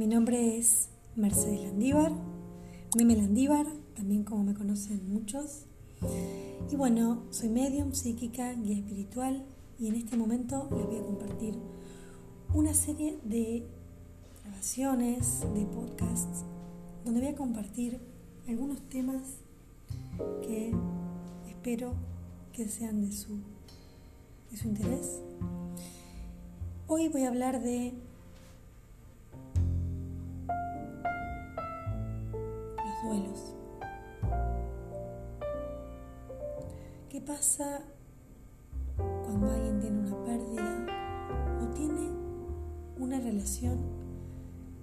Mi nombre es Mercedes Landívar, Meme Landívar, también como me conocen muchos. Y bueno, soy medium, psíquica, guía espiritual y en este momento les voy a compartir una serie de grabaciones, de podcasts, donde voy a compartir algunos temas que espero que sean de su, de su interés. Hoy voy a hablar de ¿Qué pasa cuando alguien tiene una pérdida o tiene una relación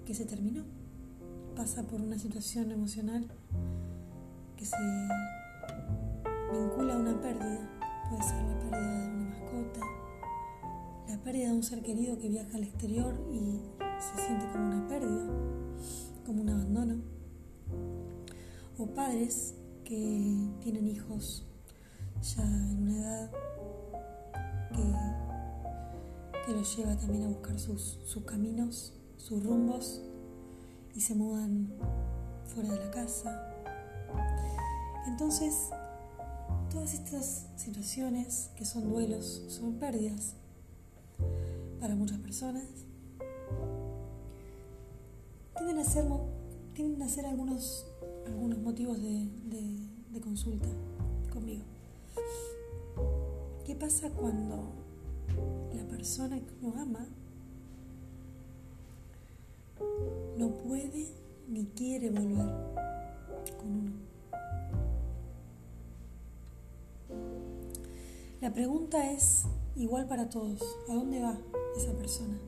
que se terminó? Pasa por una situación emocional que se vincula a una pérdida. Puede ser la pérdida de una mascota, la pérdida de un ser querido que viaja al exterior y se siente como una pérdida, como un abandono. O padres que tienen hijos ya en una edad que, los lleva también a buscar sus, sus caminos, sus rumbos y se mudan fuera de la casa. Entonces, todas estas situaciones que son duelos, son pérdidas para muchas personas, tienden a ser algunos, algunos motivos de, consulta conmigo. ¿Qué pasa cuando la persona que uno ama no puede ni quiere volver con uno? La pregunta es igual para todos. ¿A dónde va esa persona?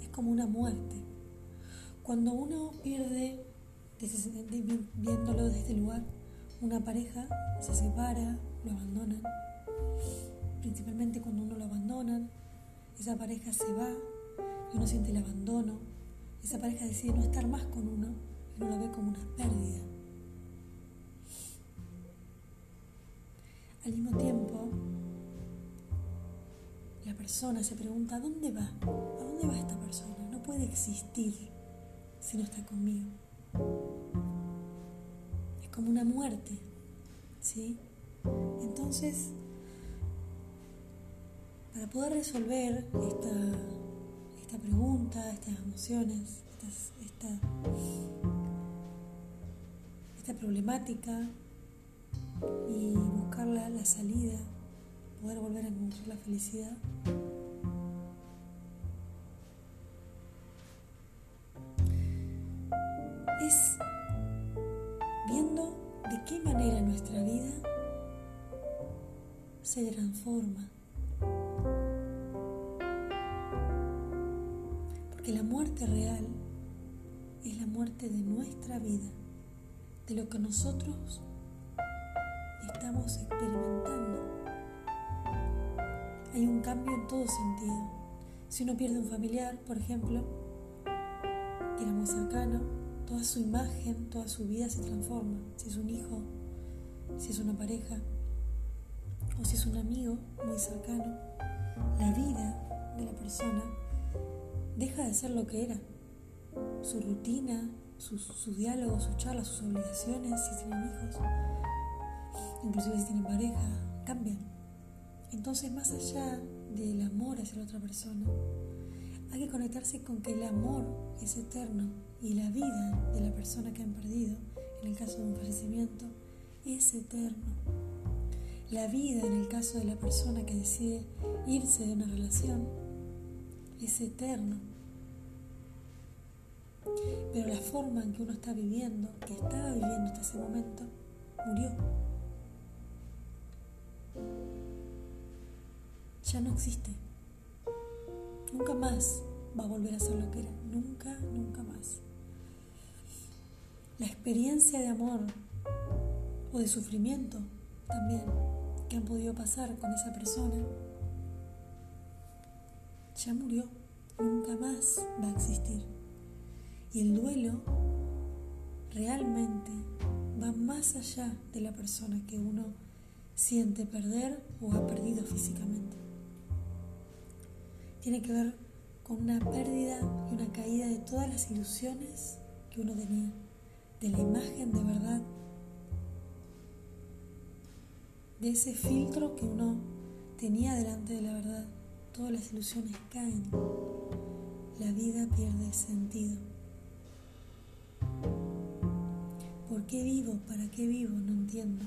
Es como una muerte. Cuando uno pierde, viéndolo desde este lugar, una pareja se separa, lo abandonan. Principalmente cuando uno lo abandonan, esa pareja se va y uno siente el abandono. Esa pareja decide no estar más con uno y uno lo ve como una pérdida. Al mismo tiempo, la persona se pregunta, ¿a dónde va? ¿A dónde va esta persona? No puede existir si no está conmigo. Es como una muerte, ¿sí? Entonces, para poder resolver esta, pregunta, estas emociones, esta, esta problemática y buscar la salida, poder volver a encontrar la felicidad, de qué manera nuestra vida se transforma. Porque la muerte real es la muerte de nuestra vida, de lo que nosotros estamos experimentando. Hay un cambio en todo sentido. Si uno pierde un familiar, por ejemplo, que era muy cercano, toda su imagen, toda su vida se transforma. Si es un hijo, si es una pareja, o si es un amigo muy cercano, la vida de la persona deja de ser lo que era. Su rutina, sus, sus diálogos, sus charlas, sus obligaciones, si tienen hijos, inclusive si tienen pareja, cambian. Entonces, más allá del amor hacia la otra persona, hay que conectarse con que el amor es eterno y la vida de la persona que han perdido, en el caso de un fallecimiento, es eterno. La vida en el caso de la persona que decide irse de una relación es eterno. Pero la forma en que uno está viviendo, que estaba viviendo hasta ese momento, murió. Ya no existe. Nunca más va a volver a ser lo que era. Nunca, nunca más. La experiencia de amor o de sufrimiento también que han podido pasar con esa persona ya murió, nunca más va a existir. Y el duelo realmente va más allá de la persona que uno siente perder o ha perdido físicamente. Tiene que ver con una pérdida y una caída de todas las ilusiones que uno tenía, de la imagen de verdad, de ese filtro que uno tenía delante de la verdad. Todas las ilusiones caen, la vida pierde sentido. ¿Por qué vivo? ¿Para qué vivo? No entiendo.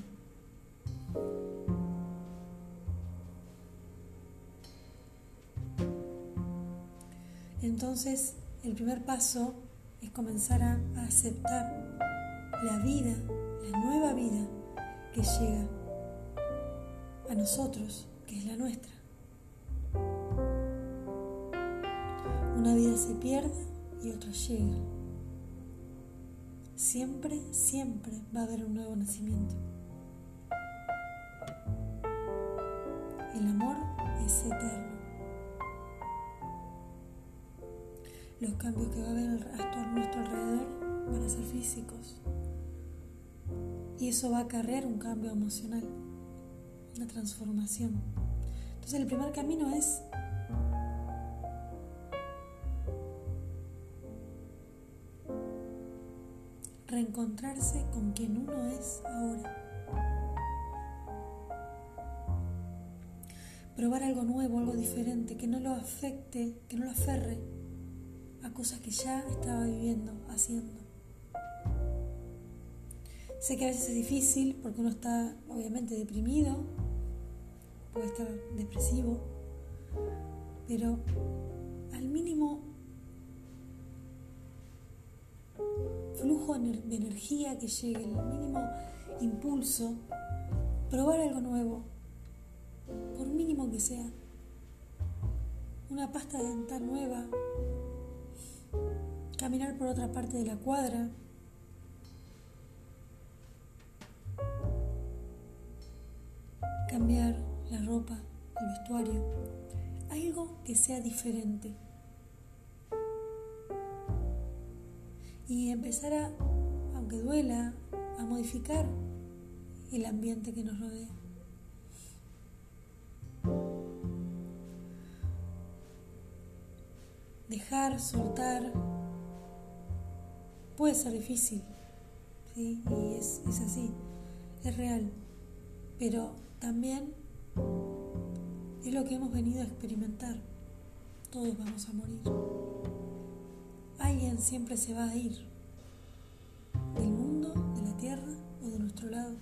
Entonces, el primer paso es comenzar a, aceptar la vida, la nueva vida que llega a nosotros, que es la nuestra. Una vida se pierde y otra llega. Siempre, siempre va a haber un nuevo nacimiento. El amor es eterno. Los cambios que va a haber a nuestro alrededor van a ser físicos. Y eso va a acarrear un cambio emocional, una transformación. Entonces el primer camino es reencontrarse con quien uno es ahora. Probar algo nuevo, algo diferente, que no lo afecte, que no lo aferre cosas que ya estaba viviendo, haciendo. Sé que a veces es difícil porque uno está obviamente deprimido, puede estar depresivo, pero al mínimo flujo de energía que llegue, el mínimo impulso, probar algo nuevo, por mínimo que sea. Una pasta dental nueva, caminar por otra parte de la cuadra, cambiar la ropa, el vestuario, algo que sea diferente. Y empezar a, aunque duela, a modificar el ambiente que nos rodea. Dejar, soltar, puede ser difícil, ¿sí? y es, es así, es real, pero también es lo que hemos venido a experimentar. Todos vamos a morir. Alguien siempre se va a ir del mundo, de la tierra o de nuestro lado.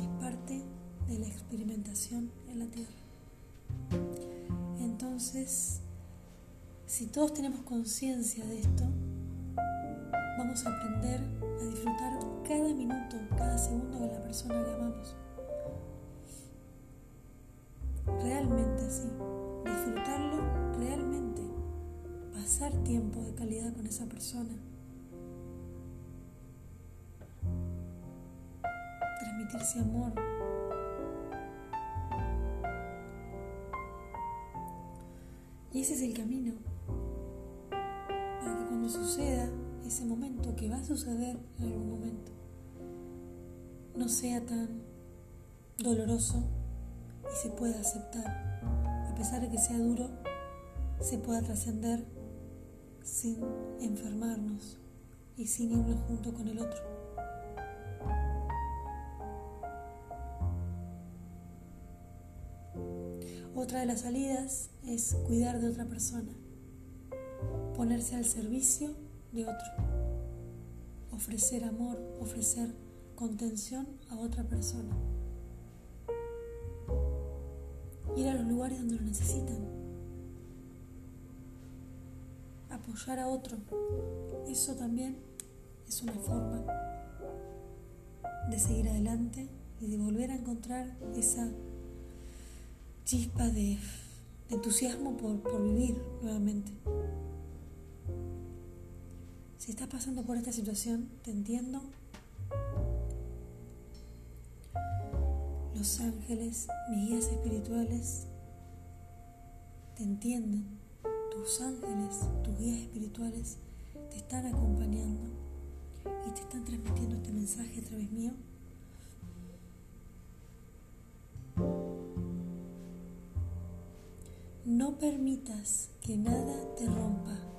Es parte de la experimentación en la tierra. Entonces, si todos tenemos conciencia de esto, vamos a aprender a disfrutar cada minuto, cada segundo con la persona que amamos. Realmente así, disfrutarlo realmente, pasar tiempo de calidad con esa persona. Transmitirse amor, Y ese es el camino cuando suceda ese momento que va a suceder en algún momento, no sea tan doloroso y se pueda aceptar. A pesar de que sea duro, se pueda trascender sin enfermarnos y sin irnos junto con el otro. Otra de las salidas es cuidar de otra persona, ponerse al servicio de otro, ofrecer amor, ofrecer contención a otra persona, ir a los lugares donde lo necesitan, apoyar a otro, eso también es una forma de seguir adelante y de volver a encontrar esa chispa de, entusiasmo por, vivir nuevamente. Si estás pasando por esta situación, te entiendo. Los ángeles, mis guías espirituales, te entienden. Tus ángeles, tus guías espirituales, te están acompañando y te están transmitiendo este mensaje a través mío permitas que nada te rompa.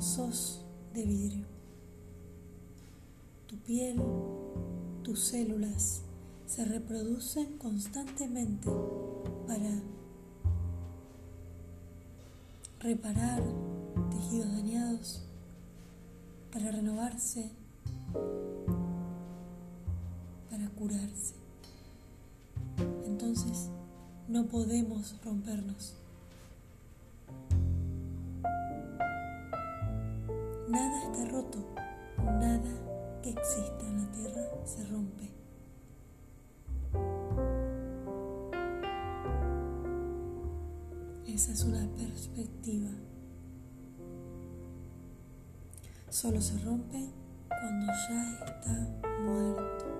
Sos de vidrio. Tu piel, tus células se reproducen constantemente para reparar tejidos dañados, para renovarse, para curarse. Entonces no podemos rompernos. Nada está roto, nada que exista en la tierra se rompe. Esa es una perspectiva. Solo se rompe cuando ya está muerto.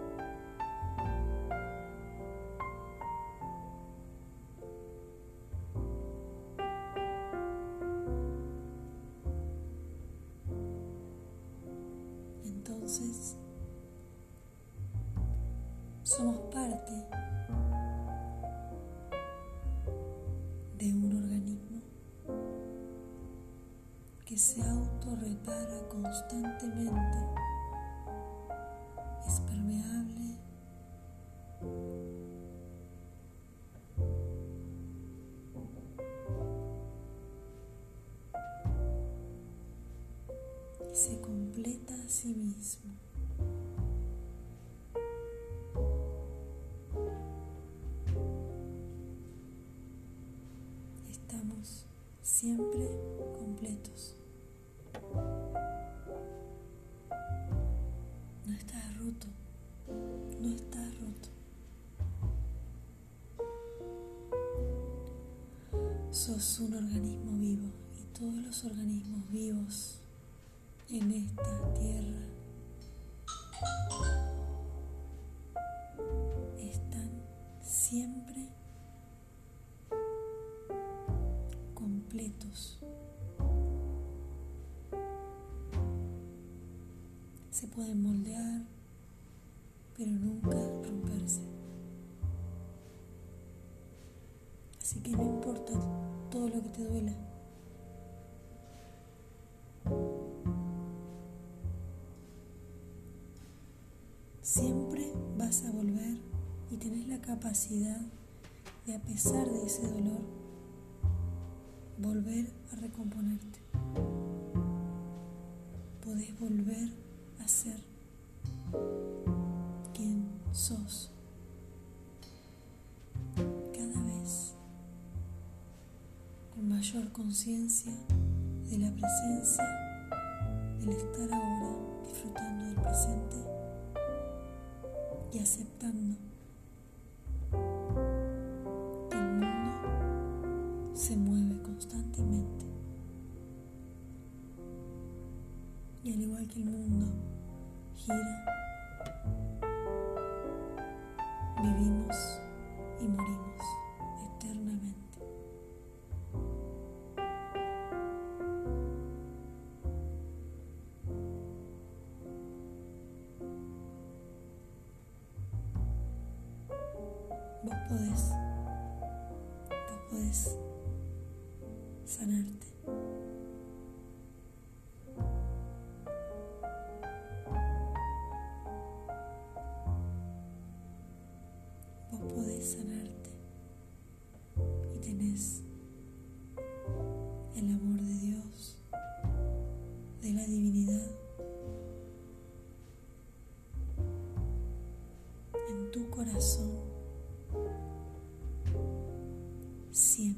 Que se autorrepara constantemente, es permeable, y se completa a sí mismo. Estamos siempre completos. No estás roto, no estás roto. Sos un organismo vivo y todos los organismos vivos en esta tierra están siempre completos. Se pueden moldear, pero nunca romperse. Así que no importa todo lo que te duela. Siempre vas a volver y tenés la capacidad de, a pesar de ese dolor, volver a recomponerte. Podés volver a ser quien sos. Cada vez con mayor conciencia de la presencia, del estar ahora disfrutando del presente y aceptando que el mundo se mueve constantemente. Y al igual que el mundo vivimos y morimos eternamente. Vos podés, vos podés sanarte. La divinidad en tu corazón siempre.